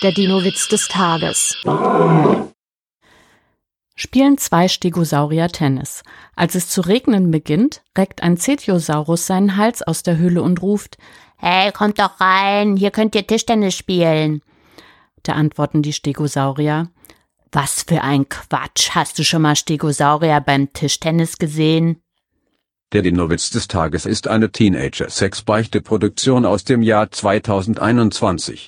Der Dino-Witz des Tages. Spielen zwei Stegosaurier Tennis. Als es zu regnen beginnt, reckt ein Cetiosaurus seinen Hals aus der Höhle und ruft, Hey, kommt doch rein, hier könnt ihr Tischtennis spielen. Da antworten die Stegosaurier, was für ein Quatsch, hast du schon mal Stegosaurier beim Tischtennis gesehen? Der Dino-Witz des Tages ist eine Teenager-Sex-Beichte-Produktion aus dem Jahr 2021.